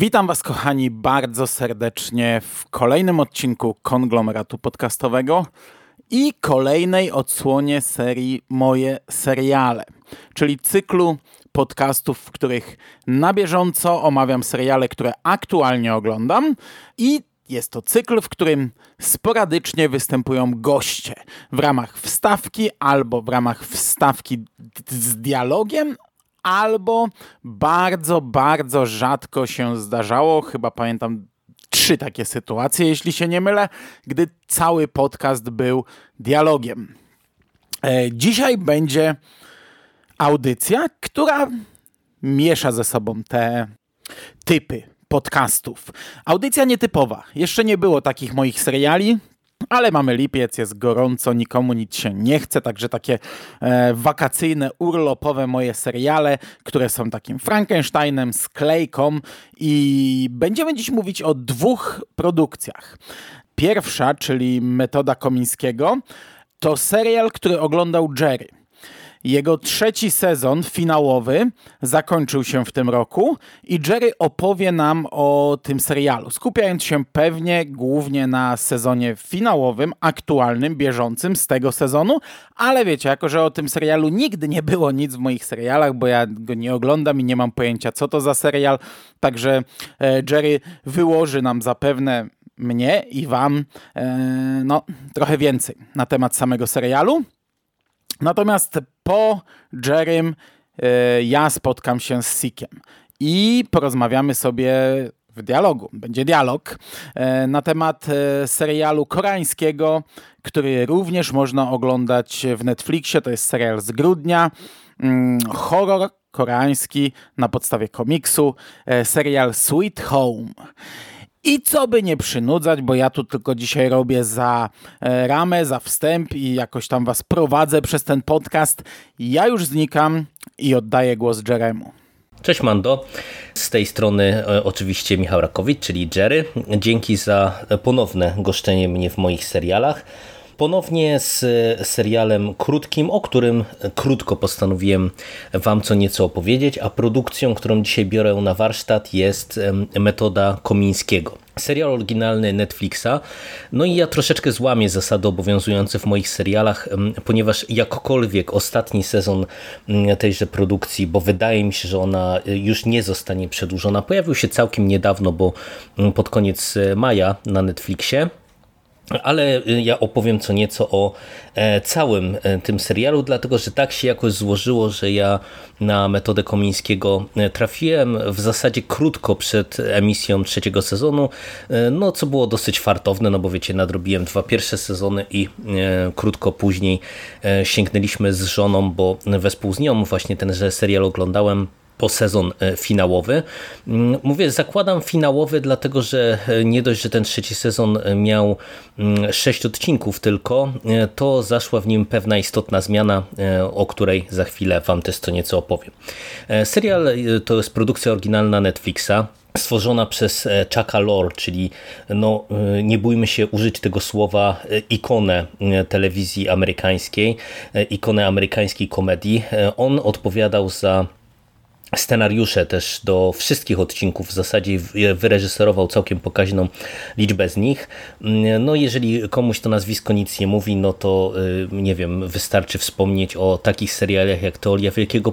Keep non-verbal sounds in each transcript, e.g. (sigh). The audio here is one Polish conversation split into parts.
Witam Was, kochani, bardzo serdecznie w kolejnym odcinku konglomeratu podcastowego i kolejnej odsłonie serii Moje seriale, czyli cyklu podcastów, w których na bieżąco omawiam seriale, które aktualnie oglądam i jest to cykl, w którym sporadycznie występują goście w ramach wstawki albo w ramach wstawki z dialogiem, albo bardzo, bardzo rzadko się zdarzało, chyba pamiętam trzy takie sytuacje, jeśli się nie mylę, gdy cały podcast był dialogiem. E, dzisiaj będzie audycja, która miesza ze sobą te typy podcastów. Audycja nietypowa. Jeszcze nie było takich moich seriali. Ale mamy lipiec, jest gorąco, nikomu nic się nie chce, także takie e, wakacyjne, urlopowe moje seriale, które są takim Frankensteinem, sklejką i będziemy dziś mówić o dwóch produkcjach. Pierwsza, czyli Metoda Komińskiego, to serial, który oglądał Jerry. Jego trzeci sezon finałowy zakończył się w tym roku i Jerry opowie nam o tym serialu, skupiając się pewnie głównie na sezonie finałowym, aktualnym, bieżącym z tego sezonu, ale wiecie, jako że o tym serialu nigdy nie było nic w moich serialach, bo ja go nie oglądam i nie mam pojęcia co to za serial, także e, Jerry wyłoży nam zapewne mnie i wam e, no, trochę więcej na temat samego serialu. Natomiast po Jerrym e, ja spotkam się z Sikiem i porozmawiamy sobie w dialogu. Będzie dialog e, na temat e, serialu koreańskiego, który również można oglądać w Netflixie. To jest serial z grudnia. Mm, horror koreański na podstawie komiksu. Serial Sweet Home. I co by nie przynudzać, bo ja tu tylko dzisiaj robię za e, ramę, za wstęp i jakoś tam was prowadzę przez ten podcast. Ja już znikam i oddaję głos Jeremu. Cześć Mando, z tej strony e, oczywiście Michał Rakowicz, czyli Jerry. Dzięki za ponowne goszczenie mnie w moich serialach. Ponownie z serialem krótkim, o którym krótko postanowiłem Wam co nieco opowiedzieć, a produkcją, którą dzisiaj biorę na warsztat jest Metoda Komińskiego. Serial oryginalny Netflixa. No i ja troszeczkę złamię zasady obowiązujące w moich serialach, ponieważ jakkolwiek ostatni sezon tejże produkcji, bo wydaje mi się, że ona już nie zostanie przedłużona, pojawił się całkiem niedawno, bo pod koniec maja na Netflixie. Ale y, ja opowiem co nieco o e, całym e, tym serialu, dlatego że tak się jakoś złożyło, że ja na metodę Komińskiego e, trafiłem w zasadzie krótko przed emisją trzeciego sezonu, no co było dosyć fartowne, no bo wiecie, nadrobiłem dwa pierwsze sezony i krótko później sięgnęliśmy z żoną, bo wespół z nią właśnie tenże serial oglądałem po sezon e, finałowy. Mm, mówię, zakładam finałowy, dlatego że e, nie dość, że ten trzeci sezon e, miał mm, sześć odcinków tylko, to zaszła w nim pewna istotna zmiana, o której za chwilę Wam też co nieco opowiem. Serial to jest produkcja oryginalna Netflixa stworzona przez Chucka Lore, czyli no, nie bójmy się użyć tego słowa, ikonę telewizji amerykańskiej, ikonę amerykańskiej komedii. On odpowiadał za scenariusze też do wszystkich odcinków w zasadzie wyreżyserował całkiem pokaźną liczbę z nich. No jeżeli komuś to nazwisko nic nie mówi, no to y, nie wiem, wystarczy wspomnieć o takich serialach jak Teoria Wielkiego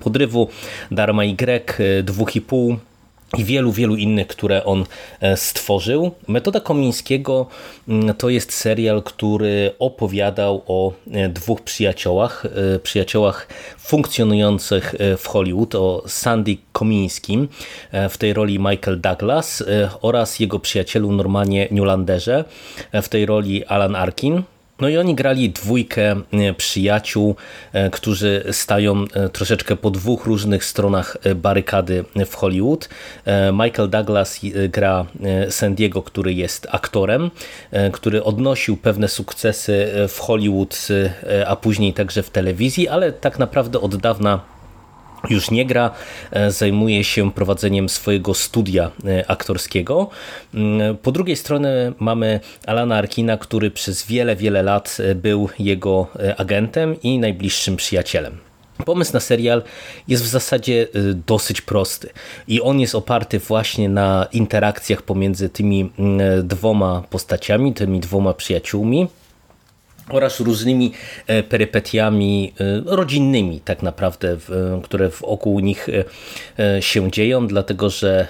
Podrywu, Dharma Y, Dwóch i Pół, i wielu, wielu innych, które on e, stworzył. Metoda Komińskiego mm, to jest serial, który opowiadał o e, dwóch przyjaciołach, e, przyjaciołach funkcjonujących w Hollywood, o Sandy Komińskim, w tej roli Michael Douglas oraz jego przyjacielu Normanie Newlanderze, w tej roli Alan Arkin. No i oni grali dwójkę e, przyjaciół, e, którzy stają e, troszeczkę po dwóch różnych stronach barykady w Hollywood. Michael Douglas gra Sandiego, który jest aktorem, który odnosił pewne sukcesy w Hollywood, a później także w telewizji, ale tak naprawdę od dawna już nie gra, e, zajmuje się prowadzeniem swojego studia e, aktorskiego. Mm, po drugiej stronie mamy Alana Arkina, który przez wiele, wiele lat e, był jego agentem i najbliższym przyjacielem. Pomysł na serial jest w zasadzie dosyć prosty i on jest oparty właśnie na interakcjach pomiędzy tymi dwoma postaciami, tymi dwoma przyjaciółmi oraz różnymi e, perypetiami e, rodzinnymi tak naprawdę, które wokół nich e, się dzieją, dlatego że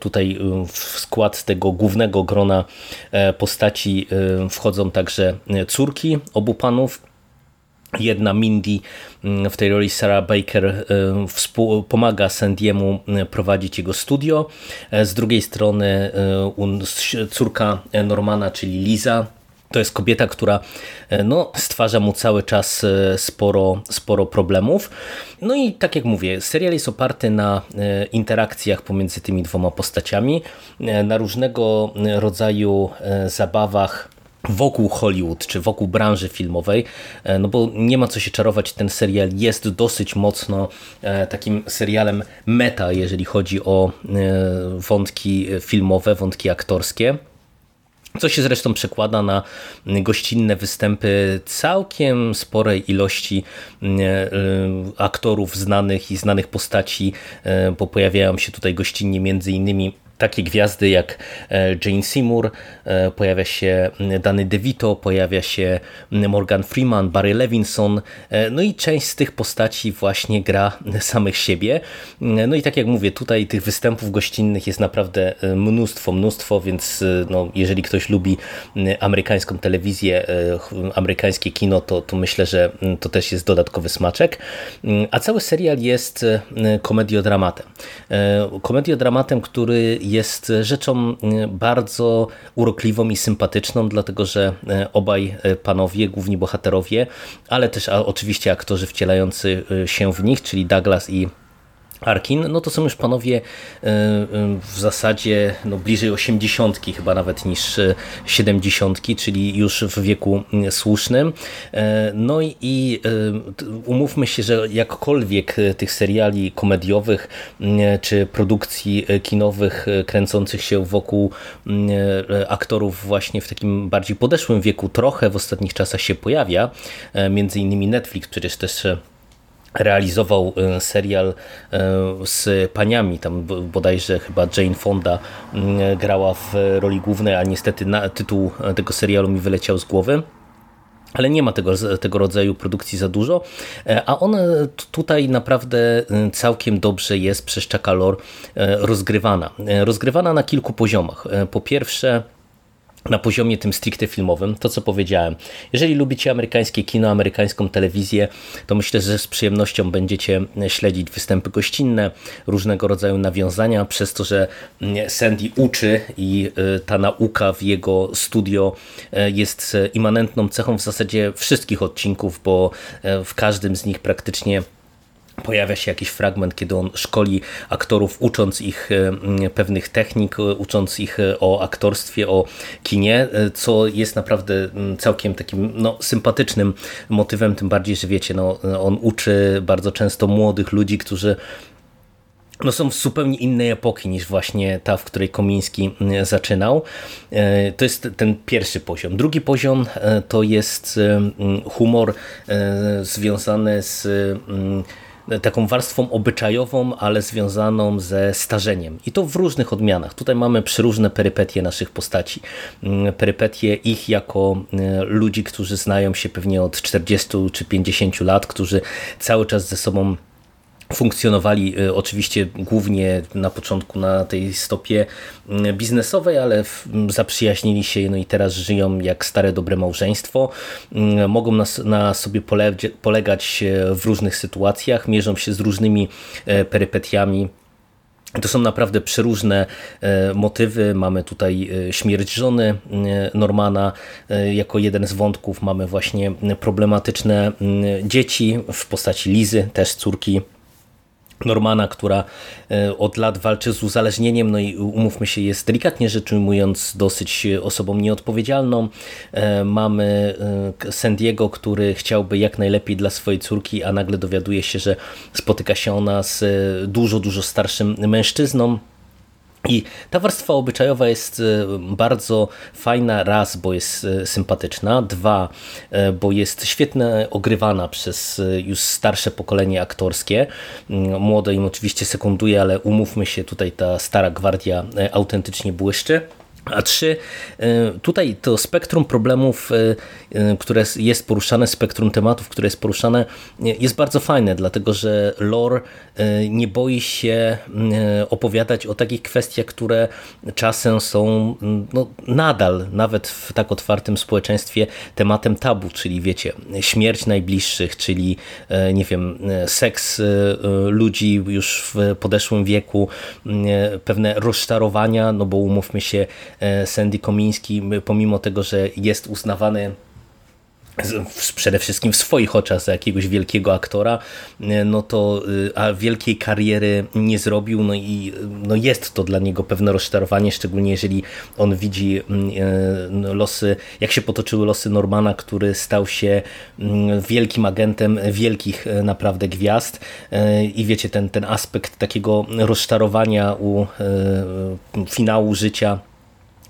tutaj w skład tego głównego grona postaci wchodzą także córki obu panów, Jedna Mindy, w tej roli Sarah Baker pomaga Sandiemu prowadzić jego studio. Z drugiej strony córka Normana, czyli Liza, to jest kobieta, która e, no, stwarza mu cały czas e, sporo, sporo problemów. No i tak jak mówię, serial jest oparty na e, interakcjach pomiędzy tymi dwoma postaciami, na różnego rodzaju zabawach wokół Hollywood, czy wokół branży filmowej, no bo nie ma co się czarować, ten serial jest dosyć mocno takim serialem meta, jeżeli chodzi o wątki filmowe, wątki aktorskie. Co się zresztą przekłada na gościnne występy całkiem sporej ilości e, e, aktorów znanych i znanych postaci, e, bo pojawiają się tutaj gościnnie między innymi takie gwiazdy jak e, Jane Seymour, e, pojawia się Danny DeVito, pojawia się Morgan Freeman, Barry Levinson, e, no i część z tych postaci właśnie gra (laughs) samych siebie. No i tak jak mówię, tutaj tych występów gościnnych jest naprawdę mnóstwo, mnóstwo, więc no, jeżeli ktoś lubi amerykańską telewizję, amerykańskie kino, to, to myślę, że to też jest dodatkowy smaczek. A cały serial jest komediodramatem. Komediodramatem, który jest rzeczą e, bardzo urokliwą i sympatyczną, dlatego że e, obaj e, panowie, główni bohaterowie, ale też oczywiście aktorzy wcielający się w nich, czyli Douglas i Arkin, no to są już panowie e, e, w zasadzie no bliżej 80 chyba nawet niż 70, czyli już w wieku słusznym. E, no i umówmy się, że jakkolwiek tych seriali komediowych czy produkcji kinowych kręcących się wokół aktorów właśnie w takim bardziej podeszłym wieku trochę w ostatnich czasach się pojawia, między innymi Netflix przecież też realizował e, serial e, z paniami, tam bodajże chyba Jane Fonda mm, grała w roli głównej, a niestety tytuł tego serialu mi wyleciał z głowy. Ale nie ma tego, tego rodzaju produkcji za dużo, e, a ona tutaj naprawdę całkiem dobrze jest przez Chucka Lore rozgrywana. Rozgrywana na kilku poziomach. Po pierwsze, na poziomie tym stricte filmowym, to co powiedziałem. Jeżeli lubicie amerykańskie kino, amerykańską telewizję, to myślę, że z przyjemnością będziecie śledzić występy gościnne, różnego rodzaju nawiązania, przez to, że Sandy uczy i y, ta nauka w jego studio y, jest immanentną cechą w zasadzie wszystkich odcinków, bo y, w każdym z nich praktycznie Pojawia się jakiś fragment, kiedy on szkoli aktorów, ucząc ich e, pewnych technik, e, ucząc ich e, o aktorstwie, o kinie, co jest naprawdę całkiem takim no, sympatycznym motywem, tym bardziej, że wiecie, no, on uczy bardzo często młodych ludzi, którzy no są w zupełnie innej epoki niż właśnie ta, w której Komiński zaczynał. To jest ten pierwszy poziom. Drugi poziom to jest humor związany z taką warstwą obyczajową, ale związaną ze starzeniem. I to w różnych odmianach. Tutaj mamy przeróżne perypetie naszych postaci. Mm, perypetie ich jako e, ludzi, którzy znają się pewnie od 40 czy 50 lat, którzy cały czas ze sobą funkcjonowali e, oczywiście głównie na początku na tej stopie biznesowej, ale zaprzyjaźnili się no i teraz żyją jak stare dobre małżeństwo. Mogą na, na sobie polegać e, w różnych sytuacjach, mierzą się z różnymi e, perypetiami to są naprawdę przeróżne motywy. Mamy tutaj śmierć żony Normana jako jeden z wątków. Mamy właśnie problematyczne dzieci w postaci Lizy, też córki Normana, która e, od lat walczy z uzależnieniem, no i umówmy się, jest delikatnie rzecz ujmując dosyć osobą nieodpowiedzialną. E, mamy e, Sandiego, który chciałby jak najlepiej dla swojej córki, a nagle dowiaduje się, że spotyka się ona z dużo, dużo starszym mężczyzną, I ta warstwa obyczajowa jest e, bardzo fajna, raz, bo jest e, sympatyczna, dwa, e, bo jest świetnie ogrywana przez już starsze pokolenie aktorskie. Mm, młode im oczywiście sekunduje, ale umówmy się, tutaj ta stara gwardia autentycznie błyszczy. A trzy, y, tutaj to spektrum problemów, y, y, które jest poruszane, spektrum tematów, które jest poruszane, jest bardzo fajne, dlatego że lore nie boi się opowiadać o takich kwestiach, które czasem są no, nadal, nawet w tak otwartym społeczeństwie, tematem tabu, czyli wiecie, śmierć najbliższych, czyli nie wiem, seks ludzi już w podeszłym wieku, pewne rozczarowania, no bo umówmy się, Sandy Komiński, pomimo tego, że jest uznawany przede wszystkim w swoich oczach za jakiegoś wielkiego aktora, e, no to e, a wielkiej kariery nie zrobił, no i no jest to dla niego pewne rozczarowanie, szczególnie jeżeli on widzi losy, jak się potoczyły losy Normana, który stał się wielkim agentem wielkich naprawdę gwiazd. I wiecie, ten, ten aspekt takiego rozczarowania u finału życia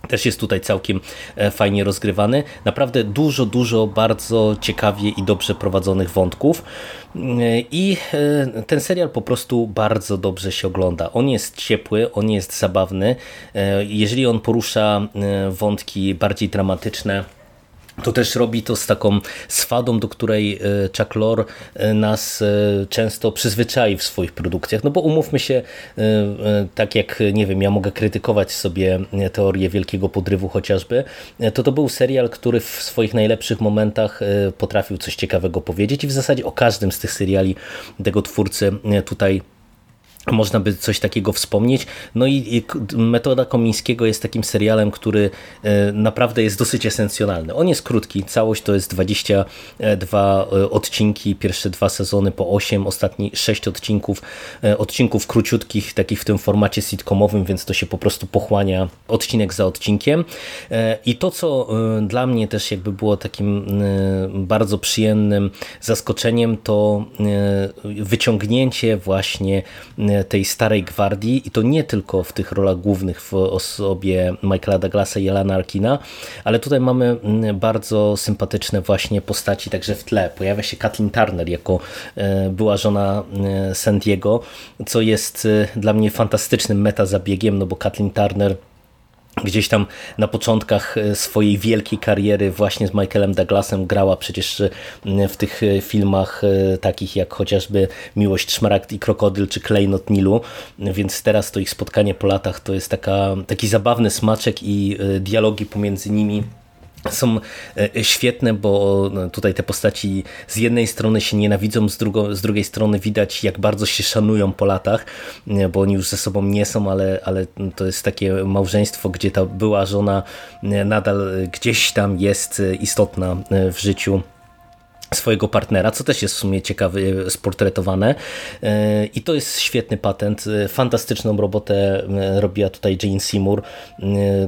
też jest tutaj całkiem e, fajnie rozgrywany. Naprawdę dużo, dużo bardzo ciekawie i dobrze prowadzonych wątków. E, I e, ten serial po prostu bardzo dobrze się ogląda. On jest ciepły, on jest zabawny. Jeżeli on porusza wątki bardziej dramatyczne, to też robi to z taką swadą, do której e, Chuck Lorre e, nas e, często przyzwyczai w swoich produkcjach. No bo umówmy się, tak jak, nie wiem, ja mogę krytykować sobie teorię Wielkiego Podrywu chociażby, to to był serial, który w swoich najlepszych momentach potrafił coś ciekawego powiedzieć i w zasadzie o każdym z tych seriali tego twórcy tutaj można by coś takiego wspomnieć. No i Metoda Komińskiego jest takim serialem, który e, naprawdę jest dosyć esencjonalny. On jest krótki, całość to jest 22 e, odcinki, pierwsze dwa sezony po 8, ostatni 6 odcinków, e, odcinków króciutkich, takich w tym formacie sitcomowym, więc to się po prostu pochłania odcinek za odcinkiem. I to, co dla mnie też jakby było takim bardzo przyjemnym zaskoczeniem, to wyciągnięcie właśnie tej starej gwardii i to nie tylko w tych rolach głównych w osobie Michaela Douglasa i Alana Arkina, ale tutaj mamy mm, bardzo sympatyczne właśnie postaci także w tle. Pojawia się Kathleen Turner jako e, była żona e, Sandiego, co jest e, dla mnie fantastycznym meta zabiegiem, no bo Kathleen Turner gdzieś tam na początkach e, swojej wielkiej kariery właśnie z Michaelem Douglasem grała przecież e, w tych e, filmach takich jak chociażby Miłość Szmaragd i Krokodyl czy Klejnot Nilu, więc teraz to ich spotkanie po latach to jest taka, taki zabawny smaczek i dialogi pomiędzy nimi są e, świetne, bo no, tutaj te postaci z jednej strony się nienawidzą, z, drugo, z drugiej strony widać jak bardzo się szanują po latach, bo oni już ze sobą nie są, ale, ale to jest takie małżeństwo, gdzie ta była żona nadal gdzieś tam jest istotna w życiu swojego partnera, co też jest w sumie ciekawe sportretowane e, i to jest świetny patent. E, fantastyczną robotę e, robiła tutaj Jane Seymour,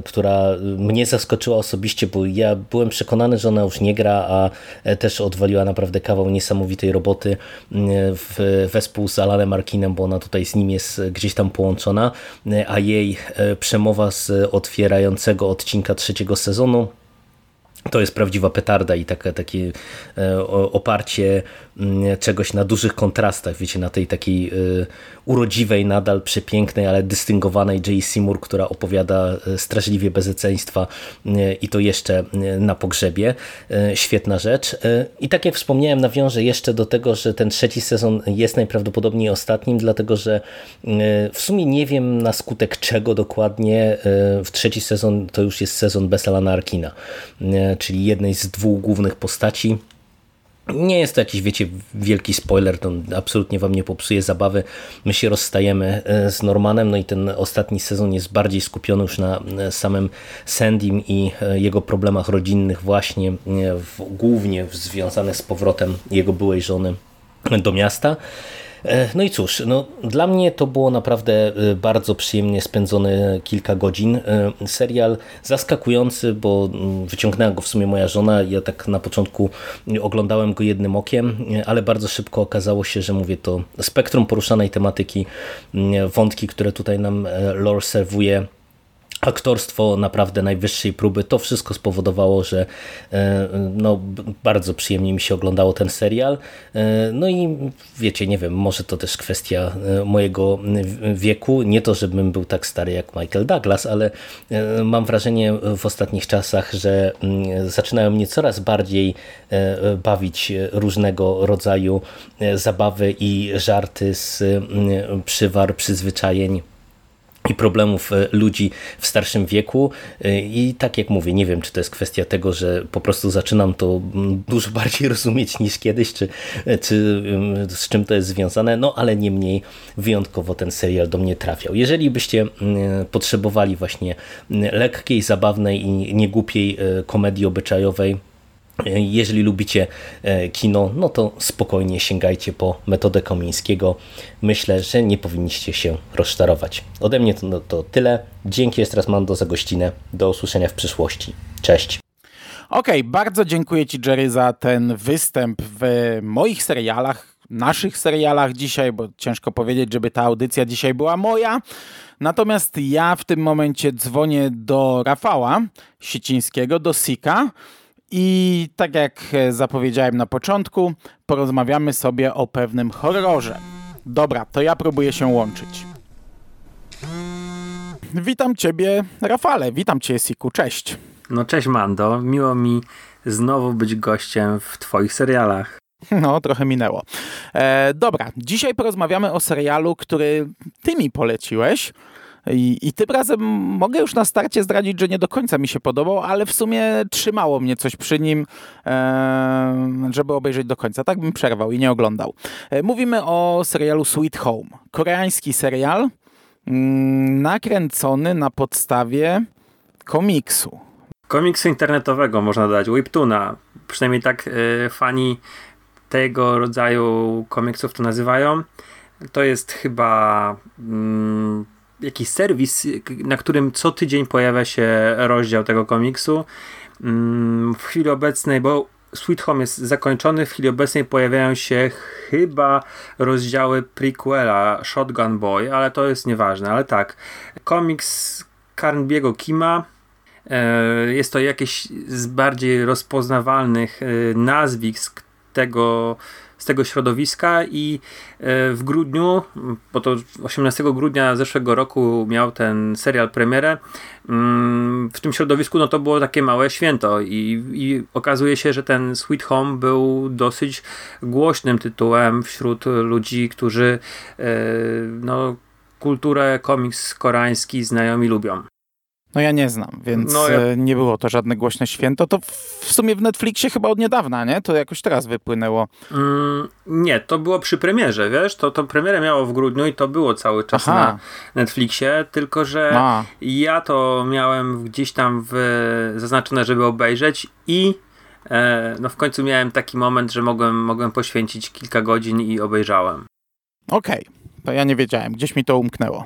która mnie zaskoczyła osobiście, bo ja byłem przekonany, że ona już nie gra, a też odwaliła naprawdę kawał niesamowitej roboty w, wespół z Alanem Arkinem, bo ona tutaj z nim jest gdzieś tam połączona, a jej przemowa z otwierającego odcinka trzeciego sezonu to jest prawdziwa petarda i takie, takie oparcie czegoś na dużych kontrastach, wiecie, na tej takiej e, urodziwej, nadal przepięknej, ale dystyngowanej Jay Seymour, która opowiada e, strażliwie bezeceństwa e, i to jeszcze na pogrzebie. Świetna rzecz. I tak jak wspomniałem, nawiążę jeszcze do tego, że ten trzeci sezon jest najprawdopodobniej ostatnim, dlatego że w sumie nie wiem na skutek czego dokładnie w trzeci sezon to już jest sezon bez Alana Arkina czyli jednej z dwóch głównych postaci. Nie jest to jakiś, wiecie, wielki spoiler, to absolutnie wam nie popsuje zabawy. My się rozstajemy e, z Normanem, no i ten ostatni sezon jest bardziej skupiony już na e, samym Sandym i e, jego problemach rodzinnych właśnie, w, głównie związanych z powrotem jego byłej żony do miasta. E, no i cóż, no, dla mnie to było naprawdę e, bardzo przyjemnie spędzone kilka godzin. E, serial zaskakujący, bo mm, wyciągnęła go w sumie moja żona. Ja tak na początku oglądałem go jednym okiem, ale bardzo szybko okazało się, że mówię to spektrum poruszanej tematyki, mm, wątki, które tutaj nam lore serwuje aktorstwo naprawdę najwyższej próby. To wszystko spowodowało, że e, no, bardzo przyjemnie mi się oglądało ten serial. E, no i wiecie, nie wiem, może to też kwestia e, mojego wieku. Nie to, żebym był tak stary jak Michael Douglas, ale mam wrażenie w ostatnich czasach, że mm, zaczynają mnie coraz bardziej bawić różnego rodzaju zabawy i żarty z mm, przywar, przyzwyczajeń i problemów e, ludzi w starszym wieku e, i tak jak mówię, nie wiem czy to jest kwestia tego, że po prostu zaczynam to mm, dużo (laughs) bardziej rozumieć niż kiedyś, czy, e, czy z czym to jest związane, no ale niemniej wyjątkowo ten serial do mnie trafiał. Jeżeli byście mm, potrzebowali właśnie lekkiej, zabawnej i niegłupiej komedii obyczajowej, jeżeli lubicie e, kino, no to spokojnie sięgajcie po metodę Komińskiego. Myślę, że nie powinniście się rozczarować. Ode mnie to, no, to tyle. Dzięki jeszcze raz Mando za gościnę. Do usłyszenia w przyszłości. Cześć. Okej, okay, bardzo dziękuję Ci Jerry za ten występ w moich serialach, naszych serialach dzisiaj, bo ciężko powiedzieć, żeby ta audycja dzisiaj była moja. Natomiast ja w tym momencie dzwonię do Rafała Sicińskiego, do Sika, i tak jak e, zapowiedziałem na początku, porozmawiamy sobie o pewnym horrorze. Dobra, to ja próbuję się łączyć. Witam Ciebie, Rafale. Witam Cię, Siku. Cześć. No cześć, Mando. Miło mi znowu być gościem w Twoich serialach. No, trochę minęło. E, dobra, dzisiaj porozmawiamy o serialu, który Ty mi poleciłeś. I, I tym razem mogę już na starcie zdradzić, że nie do końca mi się podobał, ale w sumie trzymało mnie coś przy nim, żeby obejrzeć do końca. Tak bym przerwał i nie oglądał. E, mówimy o serialu Sweet Home. Koreański serial mm, nakręcony na podstawie komiksu. Komiksu internetowego można dać, webtoona. Przynajmniej tak y, fani tego rodzaju komiksów to nazywają. To jest chyba... Mm, jakiś serwis, na którym co tydzień pojawia się rozdział tego komiksu. Mm, w chwili obecnej, bo Sweet Home jest zakończony, w chwili obecnej pojawiają się chyba rozdziały prequela Shotgun Boy, ale to jest nieważne, ale tak. Komiks Carnbiego Kima e, jest to jakieś z bardziej rozpoznawalnych e, nazwisk tego z tego środowiska i e, w grudniu, bo to 18 grudnia zeszłego roku miał ten serial premierę, mm, w tym środowisku no to było takie małe święto i, i okazuje się, że ten Sweet Home był dosyć głośnym tytułem wśród ludzi, którzy e, no, kulturę komiks koreański znajomi lubią. No ja nie znam, więc no, ja... E, nie było to żadne głośne święto. To w sumie w Netflixie chyba od niedawna, nie? To jakoś teraz wypłynęło. Mm, nie, to było przy premierze, wiesz? To, to premierę miało w grudniu i to było cały czas Aha. na Netflixie, tylko że A. ja to miałem gdzieś tam w, zaznaczone, żeby obejrzeć i e, no w końcu miałem taki moment, że mogłem, mogłem poświęcić kilka godzin i obejrzałem. Okej, okay. to ja nie wiedziałem, gdzieś mi to umknęło.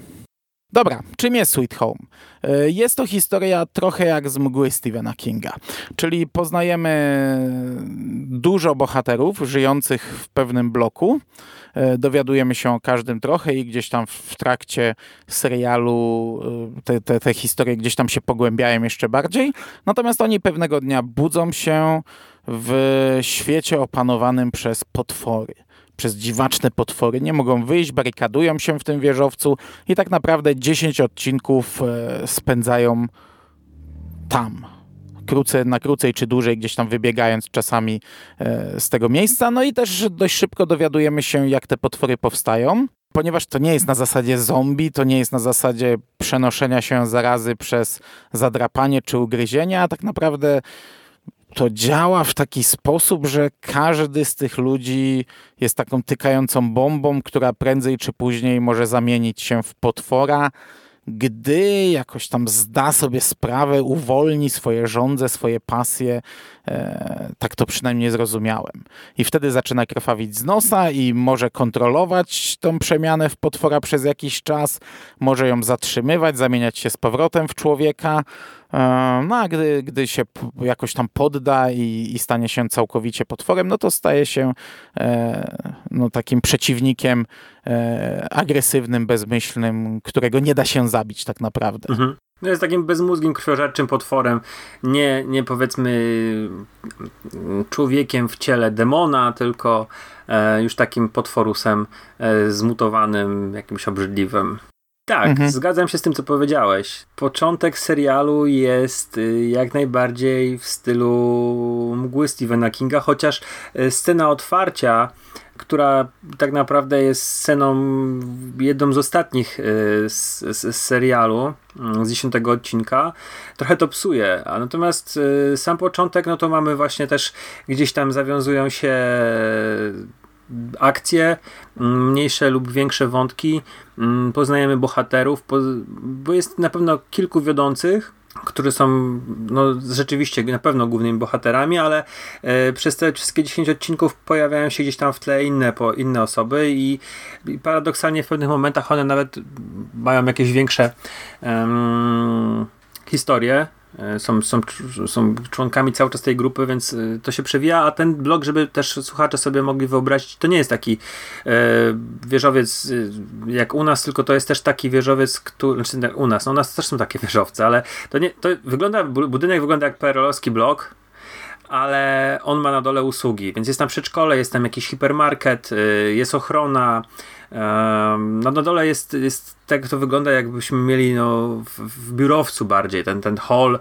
Dobra, czym jest Sweet Home? E, jest to historia trochę jak z mgły Stephena Kinga, czyli poznajemy dużo bohaterów żyjących w pewnym bloku, e, dowiadujemy się o każdym trochę i gdzieś tam w trakcie serialu e, te, te, te historie gdzieś tam się pogłębiają jeszcze bardziej, natomiast oni pewnego dnia budzą się w świecie opanowanym przez potwory przez dziwaczne potwory, nie mogą wyjść, barykadują się w tym wieżowcu i tak naprawdę 10 odcinków e, spędzają tam. Krócej, na krócej czy dłużej, gdzieś tam wybiegając czasami e, z tego miejsca. No i też dość szybko dowiadujemy się, jak te potwory powstają ponieważ to nie jest na zasadzie zombie, to nie jest na zasadzie przenoszenia się zarazy przez zadrapanie czy ugryzienia, a tak naprawdę to działa w taki sposób, że każdy z tych ludzi jest taką tykającą bombą, która prędzej czy później może zamienić się w potwora gdy jakoś tam zda sobie sprawę, uwolni swoje żądze, swoje pasje. E, tak to przynajmniej zrozumiałem. I wtedy zaczyna krwawić z nosa i może kontrolować tą przemianę w potwora przez jakiś czas, może ją zatrzymywać, zamieniać się z powrotem w człowieka. E, no a gdy, gdy się jakoś tam podda i, i stanie się całkowicie potworem, no to staje się e, no, takim przeciwnikiem agresywnym, bezmyślnym, którego nie da się zabić tak naprawdę. Mhm. No jest takim bezmózgim, krwiożerczym potworem, nie, nie powiedzmy człowiekiem w ciele demona, tylko e, już takim potworusem e, zmutowanym, jakimś obrzydliwym. Tak, mhm. zgadzam się z tym, co powiedziałeś. Początek serialu jest y, jak najbardziej w stylu mgły Stephena Kinga, chociaż y, scena otwarcia, która tak naprawdę jest sceną jedną z ostatnich y, z, z, z serialu, mm, z dziesiątego odcinka, trochę to psuje. A natomiast sam początek, no to mamy właśnie też gdzieś tam zawiązują się akcje, mm, mniejsze lub większe wątki, mm, poznajemy bohaterów, bo jest na pewno kilku wiodących, którzy są no, rzeczywiście na pewno głównymi bohaterami, ale e, przez te wszystkie 10 odcinków pojawiają się gdzieś tam w tle inne, po, inne osoby i, i paradoksalnie w pewnych momentach one nawet mają jakieś większe historie, są, są, są członkami cały czas tej grupy, więc e, to się przewija, a ten blog, żeby też słuchacze sobie mogli wyobrazić, to nie jest taki e, wieżowiec e, jak u nas, tylko to jest też taki wieżowiec, który, znaczy u nas, no u nas też są takie wieżowce, ale to nie, to wygląda, budynek wygląda jak PRL-owski blok, ale on ma na dole usługi, więc jest tam przedszkole, jest tam jakiś hipermarket, jest ochrona, no na dole jest, jest tak to wygląda jakbyśmy mieli no, w, w biurowcu bardziej, ten, ten hall e,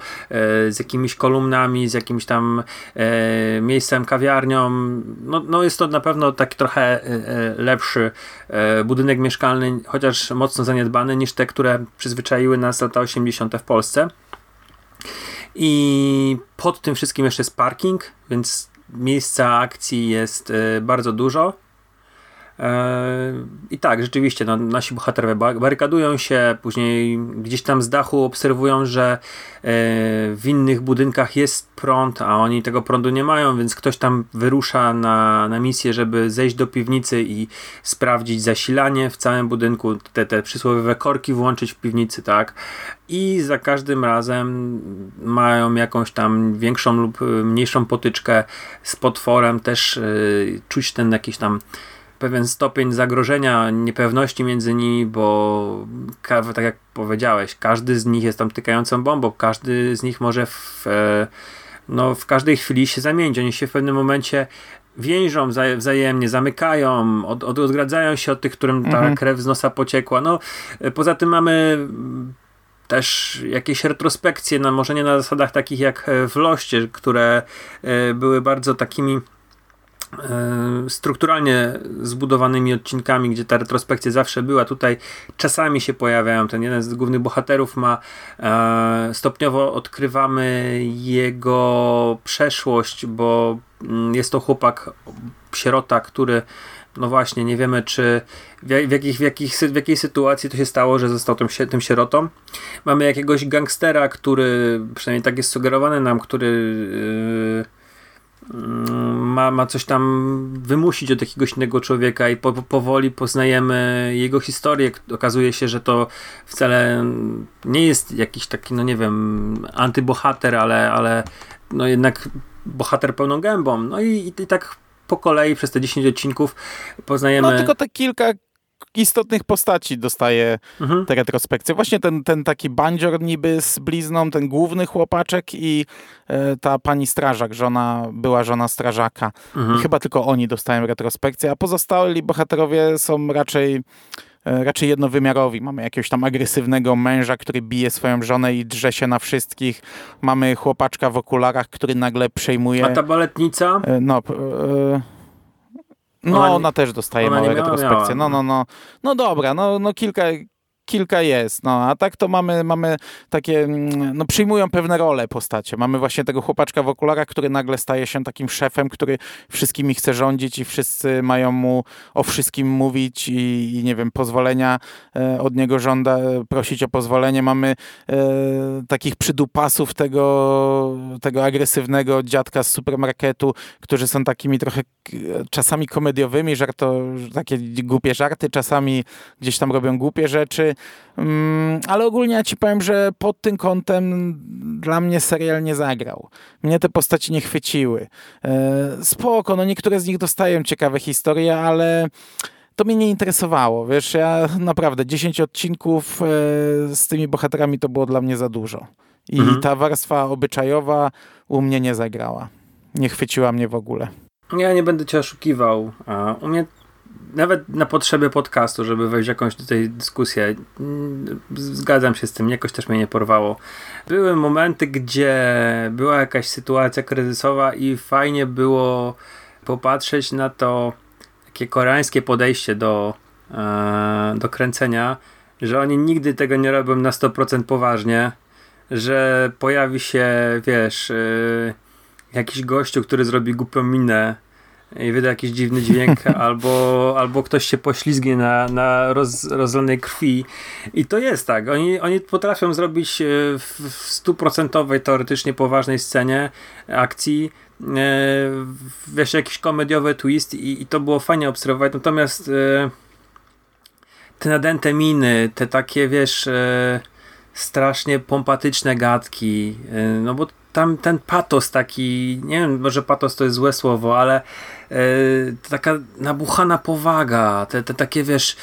z jakimiś kolumnami, z jakimś tam e, miejscem, kawiarnią. No, no jest to na pewno taki trochę e, e lepszy e, budynek mieszkalny, chociaż mocno zaniedbany niż te, które przyzwyczaiły nas lata 80. w Polsce. I pod tym wszystkim jeszcze jest parking, więc miejsca akcji jest e, bardzo dużo. E, I tak, rzeczywiście, no, nasi bohaterowie barykadują się, później gdzieś tam z dachu obserwują, że e, w innych budynkach jest prąd, a oni tego prądu nie mają, więc ktoś tam wyrusza na, na misję, żeby zejść do piwnicy i sprawdzić zasilanie w całym budynku, te, te przysłowiowe korki włączyć w piwnicy, tak? I za każdym razem mają jakąś tam większą lub mniejszą potyczkę z potworem, też czuć ten jakiś tam pewien stopień zagrożenia, niepewności między nimi, bo tak jak powiedziałeś, każdy z nich jest tam tykającą bombą, każdy z nich może w, e, no, w każdej chwili się zamienić. Oni się w pewnym momencie więżą wzajemnie, zamykają, od, od, odgradzają się od tych, którym ta mhm. krew z nosa pociekła. No, e, poza tym mamy też jakieś retrospekcje, no może nie na zasadach takich jak w Loście, które e, były bardzo takimi strukturalnie zbudowanymi odcinkami, gdzie ta retrospekcja zawsze była. Tutaj czasami się pojawiają. Ten jeden z głównych bohaterów ma e, stopniowo odkrywamy jego przeszłość, bo mm, jest to chłopak, sierota, który no właśnie, nie wiemy, czy w, jakich, w, jakich, w jakiej sytuacji to się stało, że został tym, tym sierotą. Mamy jakiegoś gangstera, który, przynajmniej tak jest sugerowany nam, który yy, ma, ma coś tam wymusić od jakiegoś innego człowieka i po, powoli poznajemy jego historię. Okazuje się, że to wcale nie jest jakiś taki, no nie wiem, antybohater, ale, ale no jednak bohater pełną gębą. No i, i, tak po kolei przez te 10 odcinków poznajemy. No tylko te kilka istotnych postaci dostaje mhm. te retrospekcje. Właśnie ten, ten taki bandzior niby z blizną, ten główny chłopaczek i e, ta pani strażak, żona, była żona strażaka. Mhm. I chyba tylko oni dostają retrospekcję, a pozostali bohaterowie są raczej e, raczej jednowymiarowi. Mamy jakiegoś tam agresywnego męża, który bije swoją żonę i drze się na wszystkich. Mamy chłopaczka w okularach, który nagle przejmuje... A ta baletnica? E, no... E, no, ona, ona też dostaje ona małe retrospekcje. No, no, no. No dobra, no, no kilka, kilka jest, no a tak to mamy, mamy takie, mm, no przyjmują pewne role postacie. Mamy właśnie tego chłopaczka w okularach, który nagle staje się takim szefem, który wszystkimi chce rządzić i wszyscy mają mu o wszystkim mówić i, i nie wiem, pozwolenia e, od niego żąda, prosić o pozwolenie. Mamy e, takich przydupasów tego, tego agresywnego dziadka z supermarketu, którzy są takimi trochę czasami komediowymi, żarto, takie głupie żarty, czasami gdzieś tam robią głupie rzeczy, mm, ale ogólnie ja ci powiem, że pod tym kątem dla mnie serial nie zagrał. Mnie te postaci nie chwyciły. E, spoko, no niektóre z nich dostają ciekawe historie, ale to mnie nie interesowało. Wiesz, ja naprawdę 10 odcinków e, z tymi bohaterami to było dla mnie za dużo. I mhm. ta warstwa obyczajowa u mnie nie zagrała. Nie chwyciła mnie w ogóle. Ja nie będę cię oszukiwał. U mnie nawet na potrzeby podcastu, żeby wejść w jakąś tutaj dyskusję, mm, zgadzam się z tym, jakoś też mnie nie porwało. Były momenty, gdzie była jakaś sytuacja kryzysowa i fajnie było popatrzeć na to takie koreańskie podejście do, e, do kręcenia, że oni nigdy tego nie robią na 100% poważnie, że pojawi się, wiesz, e, jakiś gościu, który zrobi głupią minę i wyda jakiś dziwny dźwięk, (laughs) albo, albo ktoś się poślizgnie na, na roz, rozlanej krwi. I to jest tak. Oni, oni potrafią zrobić e, w stuprocentowej, teoretycznie poważnej scenie akcji e, wiesz, jakiś komediowy twist i, i to było fajnie obserwować. Natomiast e, te nadęte miny, te takie, wiesz, strasznie pompatyczne gadki, no bo tam ten patos taki, nie wiem, może patos to jest złe słowo, ale e, taka nabuchana powaga, te, te takie wiesz,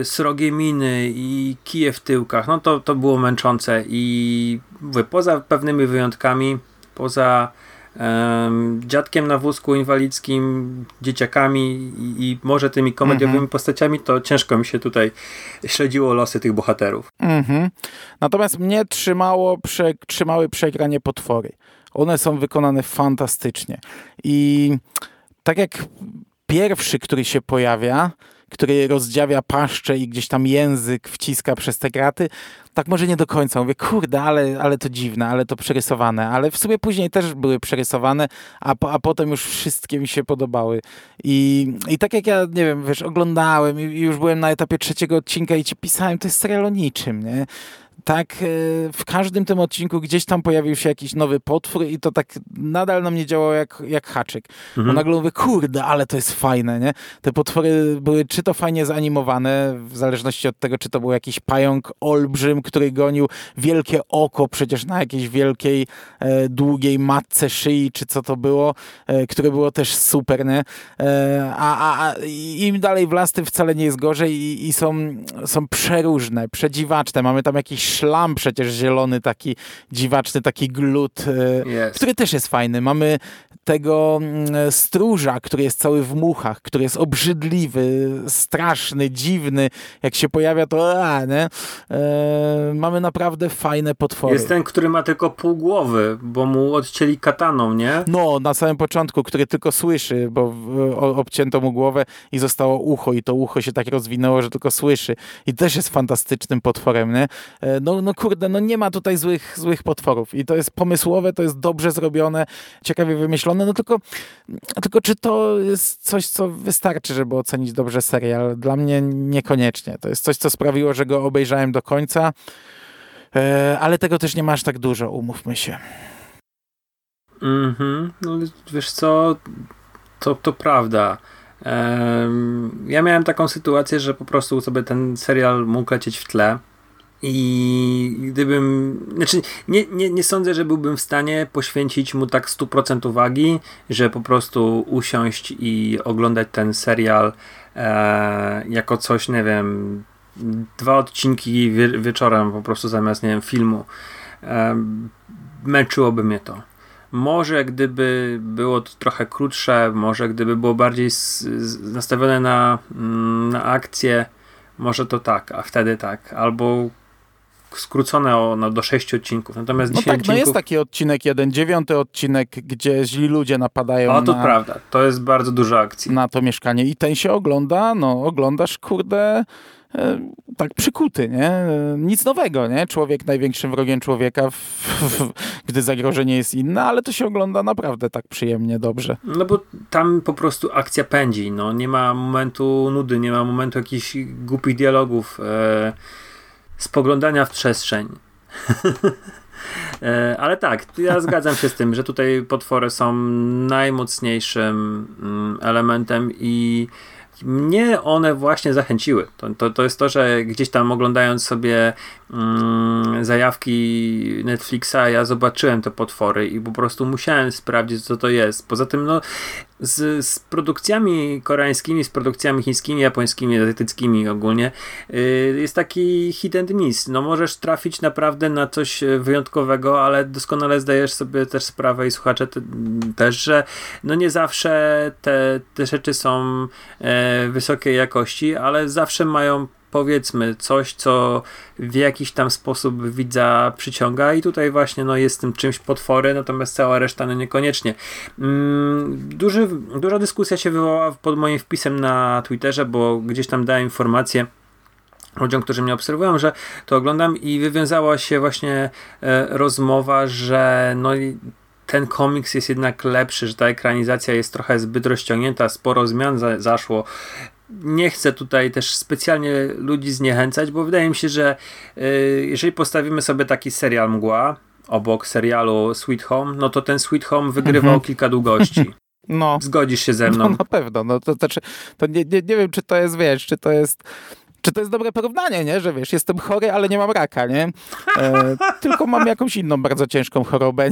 e, srogie miny i kije w tyłkach, no to, to było męczące i mówię, poza pewnymi wyjątkami, poza dziadkiem na wózku inwalidzkim, dzieciakami i, i może tymi komediowymi mhm. postaciami, to ciężko mi się tutaj śledziło losy tych bohaterów. Mhm. Natomiast mnie trzymało, prze, trzymały przegranie potwory. One są wykonane fantastycznie. I tak jak pierwszy, który się pojawia, który rozdziawia paszczę i gdzieś tam język wciska przez te graty, tak może nie do końca. Mówię, kurde, ale, ale to dziwne, ale to przerysowane. Ale w sumie później też były przerysowane, a, a potem już wszystkie mi się podobały. I, I tak jak ja, nie wiem, wiesz, oglądałem i już byłem na etapie trzeciego odcinka i ci pisałem, to jest serial o niczym, nie? Tak e, w każdym tym odcinku gdzieś tam pojawił się jakiś nowy potwór i to tak nadal na mnie działało jak, jak haczyk. Mhm. Bo nagle mówię, kurde, ale to jest fajne, nie? Te potwory były czy to fajnie zanimowane, w zależności od tego, czy to był jakiś pająk olbrzym, który gonił wielkie oko przecież na jakiejś wielkiej, e, długiej matce szyi, czy co to było, e, które było też super, nie? E, a, a, im dalej w wcale nie jest gorzej i, i są, są przeróżne, przedziwaczne. Mamy tam jakiś szlam przecież zielony, taki dziwaczny, taki glut, yes. który też jest fajny. Mamy tego mm, stróża, który jest cały w muchach, który jest obrzydliwy, straszny, dziwny. Jak się pojawia, to a, nie? E, mamy naprawdę fajne potwory. Jest ten, który ma tylko pół głowy, bo mu odcięli kataną, nie? No, na samym początku, który tylko słyszy, bo obcięto mu głowę i zostało ucho i to ucho się tak rozwinęło, że tylko słyszy. I też jest fantastycznym potworem, nie? E, no, no kurde, no nie ma tutaj złych, złych potworów i to jest pomysłowe, to jest dobrze zrobione, ciekawie wymyślone, no tylko, tylko czy to jest coś, co wystarczy, żeby ocenić dobrze serial? Dla mnie niekoniecznie. To jest coś, co sprawiło, że go obejrzałem do końca, e, ale tego też nie masz tak dużo, umówmy się. Mhm, no wiesz co, to, to prawda. Ja miałem taką sytuację, że po prostu sobie ten serial mógł lecieć w tle i gdybym, znaczy nie, nie, nie sądzę, że byłbym w stanie poświęcić mu tak 100% uwagi, że po prostu usiąść i oglądać ten serial e, jako coś, nie wiem, dwa odcinki wie, wieczorem po prostu zamiast, nie wiem, filmu. E, męczyłoby mnie to. Może gdyby było to trochę krótsze, może gdyby było bardziej z, z, nastawione na, mm, na akcję, może to tak, a wtedy tak. Albo skrócone o, no, do sześciu odcinków. Natomiast no tak, odcinków... no jest taki odcinek, jeden dziewiąty odcinek, gdzie źli ludzie napadają o, to na... prawda, to jest bardzo dużo akcji. Na to mieszkanie i ten się ogląda, no oglądasz, kurde, e, tak przykuty, nie? E, nic nowego, nie? Człowiek największym wrogiem człowieka, w, w, gdy zagrożenie jest inne, ale to się ogląda naprawdę tak przyjemnie, dobrze. No bo tam po prostu akcja pędzi, no nie ma momentu nudy, nie ma momentu jakichś głupich dialogów. E spoglądania w przestrzeń. (laughs) E, ale tak, ja zgadzam się z tym, że tutaj potwory są najmocniejszym mm, elementem i mnie one właśnie zachęciły. To, to, to jest to, że gdzieś tam oglądając sobie mm, zajawki Netflixa, ja zobaczyłem te potwory i po prostu musiałem sprawdzić, co to jest. Poza tym, no, z, z produkcjami koreańskimi, z produkcjami chińskimi, japońskimi, azjatyckimi ogólnie yy, jest taki hit and miss. No możesz trafić naprawdę na coś wyjątkowego, ale doskonale zdajesz sobie też sprawę i słuchacze te, też, że no nie zawsze te, te rzeczy są e, wysokiej jakości, ale zawsze mają powiedzmy coś, co w jakiś tam sposób widza przyciąga i tutaj właśnie no, jest tym czymś potwory, natomiast cała reszta no niekoniecznie. Mm, duży, duża dyskusja się wywołała pod moim wpisem na Twitterze, bo gdzieś tam dałem informację ludziom, którzy mnie obserwują, że to oglądam i wywiązała się właśnie e, rozmowa, że no ten komiks jest jednak lepszy, że ta ekranizacja jest trochę zbyt rozciągnięta, sporo zmian za, zaszło nie chcę tutaj też specjalnie ludzi zniechęcać, bo wydaje mi się, że y, jeżeli postawimy sobie taki serial Mgła obok serialu Sweet Home, no to ten Sweet Home wygrywał mhm. kilka długości. (laughs) No. Zgodzisz się ze mną? No na pewno. No, to, to, to nie, nie, nie wiem, czy to jest, wiesz, czy to jest czy to jest dobre porównanie, nie? Że wiesz, jestem chory, ale nie mam raka, nie? E, (laughs) tylko mam jakąś inną bardzo ciężką chorobę.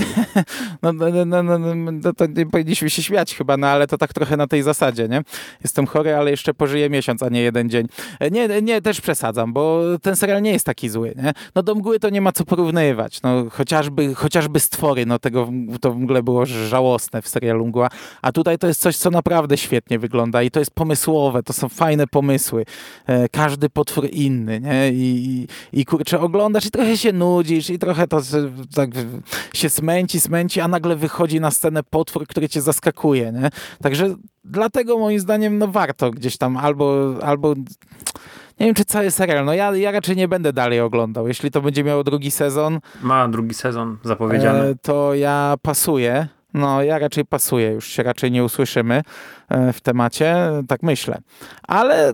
No, no, no, no, no, to nie powinniśmy się śmiać chyba, no ale to tak trochę na tej zasadzie, nie? Jestem chory, ale jeszcze pożyję miesiąc, a nie jeden dzień. E, nie, nie, też przesadzam, bo ten serial nie jest taki zły, nie? No do mgły to nie ma co porównywać. No chociażby, chociażby stwory, no tego to w ogóle było żałosne w serialu Mgła. A tutaj to jest coś, co naprawdę świetnie wygląda i to jest pomysłowe, to są fajne pomysły. E, każdy każdy potwór inny, nie? I, i, i kurczę, oglądasz i trochę się nudzisz i trochę to tak się smęci, smęci, a nagle wychodzi na scenę potwór, który cię zaskakuje, nie? Także dlatego moim zdaniem, no warto gdzieś tam albo, albo nie wiem, czy cały serial. No ja, ja raczej nie będę dalej oglądał. Jeśli to będzie miało drugi sezon. Ma drugi sezon zapowiedziany. E, to ja pasuję. No, ja raczej pasuję, już się raczej nie usłyszymy e, w temacie, tak myślę. Ale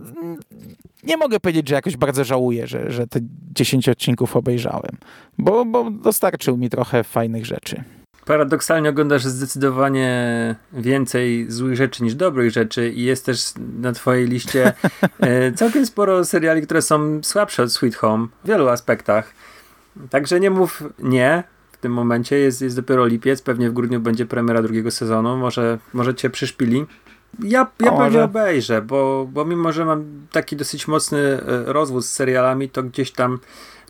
nie mogę powiedzieć, że jakoś bardzo żałuję, że, że te 10 odcinków obejrzałem, bo, bo dostarczył mi trochę fajnych rzeczy. Paradoksalnie oglądasz zdecydowanie więcej złych rzeczy niż dobrych rzeczy i jest też na twojej liście (laughs) e, całkiem sporo seriali, które są słabsze od Sweet Home w wielu aspektach. Także nie mów nie w tym momencie. Jest, jest dopiero lipiec, pewnie w grudniu będzie premiera drugiego sezonu. Może, może cię przyszpili. Ja, ja pewnie obejrzę, bo, bo mimo, że mam taki dosyć mocny e, rozwód z serialami, to gdzieś tam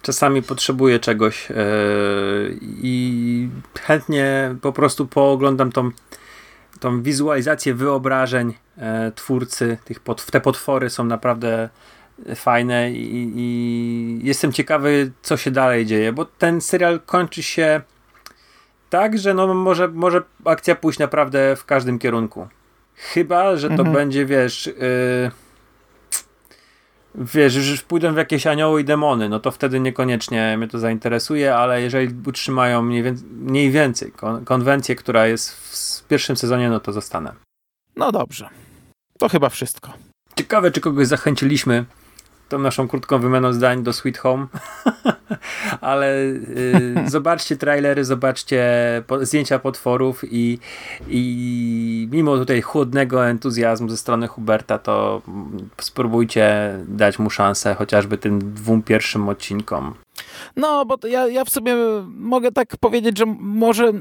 czasami potrzebuję czegoś yy, i chętnie po prostu pooglądam tą, tą wizualizację wyobrażeń yy, twórcy. Tych pot, te potwory są naprawdę fajne i, i jestem ciekawy, co się dalej dzieje, bo ten serial kończy się tak, że no może, może akcja pójść naprawdę w każdym kierunku. Chyba, że to mhm. będzie, wiesz, yy, wiesz, już pójdą w jakieś anioły i demony, no to wtedy niekoniecznie mnie to zainteresuje, ale jeżeli utrzymają mniej, więcej, mniej więcej kon konwencję, która jest w pierwszym sezonie, no to zostanę. No dobrze. To chyba wszystko. Ciekawe, czy kogoś zachęciliśmy tą naszą krótką wymianą zdań do Sweet Home. (laughs) Ale y, zobaczcie trailery, zobaczcie po, zdjęcia potworów i, i mimo tutaj chłodnego entuzjazmu ze strony Huberta, to spróbujcie dać mu szansę chociażby tym dwóm pierwszym odcinkom. No, bo ja, ja w sobie mogę tak powiedzieć, że może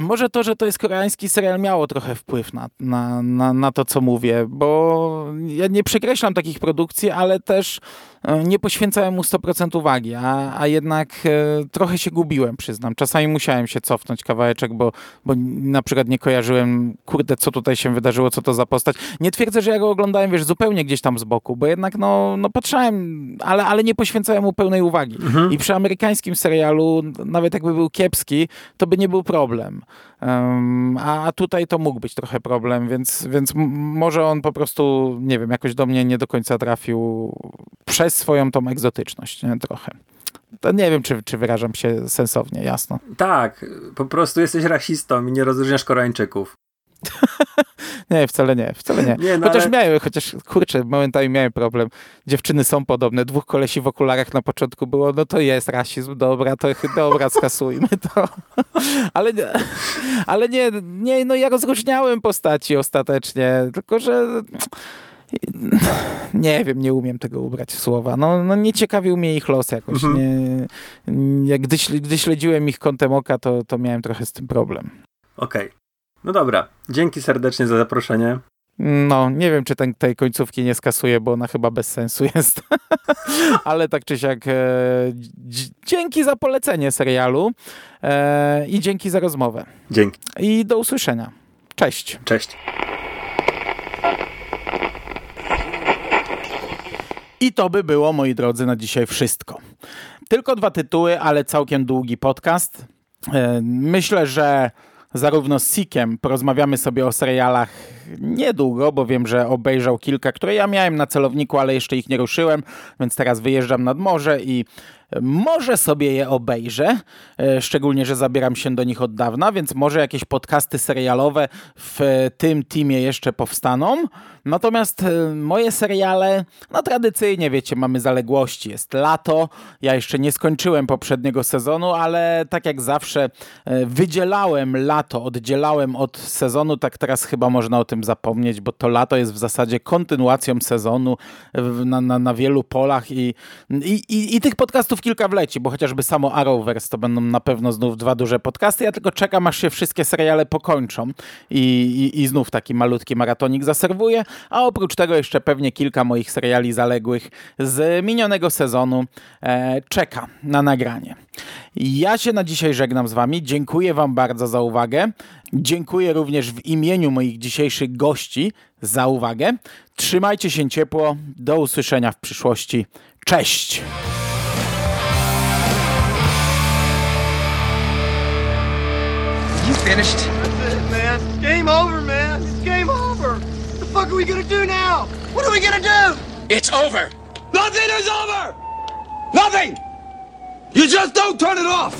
może to, że to jest koreański serial miało trochę wpływ na, na, na, na to, co mówię, bo ja nie przekreślam takich produkcji, ale też e, nie poświęcałem mu 100% uwagi, a, a jednak e, trochę się gubiłem, przyznam. Czasami musiałem się cofnąć kawałeczek, bo, bo na przykład nie kojarzyłem, kurde, co tutaj się wydarzyło, co to za postać. Nie twierdzę, że ja go oglądałem, wiesz, zupełnie gdzieś tam z boku, bo jednak no, no patrzałem, ale, ale nie poświęcałem mu pełnej uwagi. I przy amerykańskim serialu, nawet jakby był kiepski, to by nie był problem. A tutaj to mógł być trochę problem, więc, więc może on po prostu, nie wiem, jakoś do mnie nie do końca trafił przez swoją tą egzotyczność, nie? trochę. To nie wiem, czy, czy wyrażam się sensownie, jasno. Tak, po prostu jesteś rasistą i nie rozróżniasz Koreańczyków. (laughs) Nie, wcale nie, wcale nie. Nie, no chociaż ale- miałem, chociaż kurczę, momentami miałem problem. Dziewczyny są podobne, dwóch kolesi w okularach na początku było, no to jest rasizm, dobra, to dobra, (laughs) skasujmy to. (laughs) ale nie, ale nie, nie, no ja rozróżniałem postaci ostatecznie, tylko że nie wiem, nie umiem tego ubrać w słowa. No, no nie ciekawił mnie ich los jakoś. Nie, jak gdy, gdy śledziłem ich kątem oka, to, to miałem trochę z tym problem. Okej. No dobra, dzięki serdecznie za zaproszenie. No, nie wiem, czy ten, tej końcówki nie skasuję, bo ona chyba bez sensu jest. (laughs) Ale tak czy siak, e, dz- dzięki za polecenie serialu e, i dzięki za rozmowę. Dzięki. I do usłyszenia. Cześć. Cześć. I to by było, moi drodzy, na dzisiaj wszystko. Tylko dwa tytuły, ale całkiem długi podcast. E, Myślę, że zarówno z Sikiem porozmawiamy sobie o serialach niedługo, bo wiem, że obejrzał kilka, które ja miałem na celowniku, ale jeszcze ich nie ruszyłem, więc teraz wyjeżdżam nad morze i może sobie je obejrzę, e, szczególnie, że zabieram się do nich od dawna, więc może jakieś podcasty serialowe w e, tym teamie jeszcze powstaną. Natomiast e, moje seriale, no tradycyjnie wiecie, mamy zaległości. Jest lato, ja jeszcze nie skończyłem poprzedniego sezonu, ale tak jak zawsze e, wydzielałem lato, oddzielałem od sezonu, tak teraz chyba można o tym zapomnieć, bo to lato jest w zasadzie kontynuacją sezonu na, na, na wielu polach i, i, i, i tych podcastów kilka wleci, bo chociażby samo Arrowverse to będą na pewno znów dwa duże podcasty. Ja tylko czekam, aż się wszystkie seriale pokończą i, i, i znów taki malutki maratonik zaserwuję, a oprócz tego jeszcze pewnie kilka moich seriali zaległych z minionego sezonu e, czeka na nagranie. Ja się na dzisiaj żegnam z wami. Dziękuję wam bardzo za uwagę. Dziękuję również w imieniu moich dzisiejszych gości za uwagę. Trzymajcie się ciepło. Do usłyszenia w przyszłości. Cześć! You finished? That's it, man. Game over, man. It's game over. What the fuck are we gonna do now? What are we gonna do? It's over. Nothing is over. Nothing. You just don't turn it off.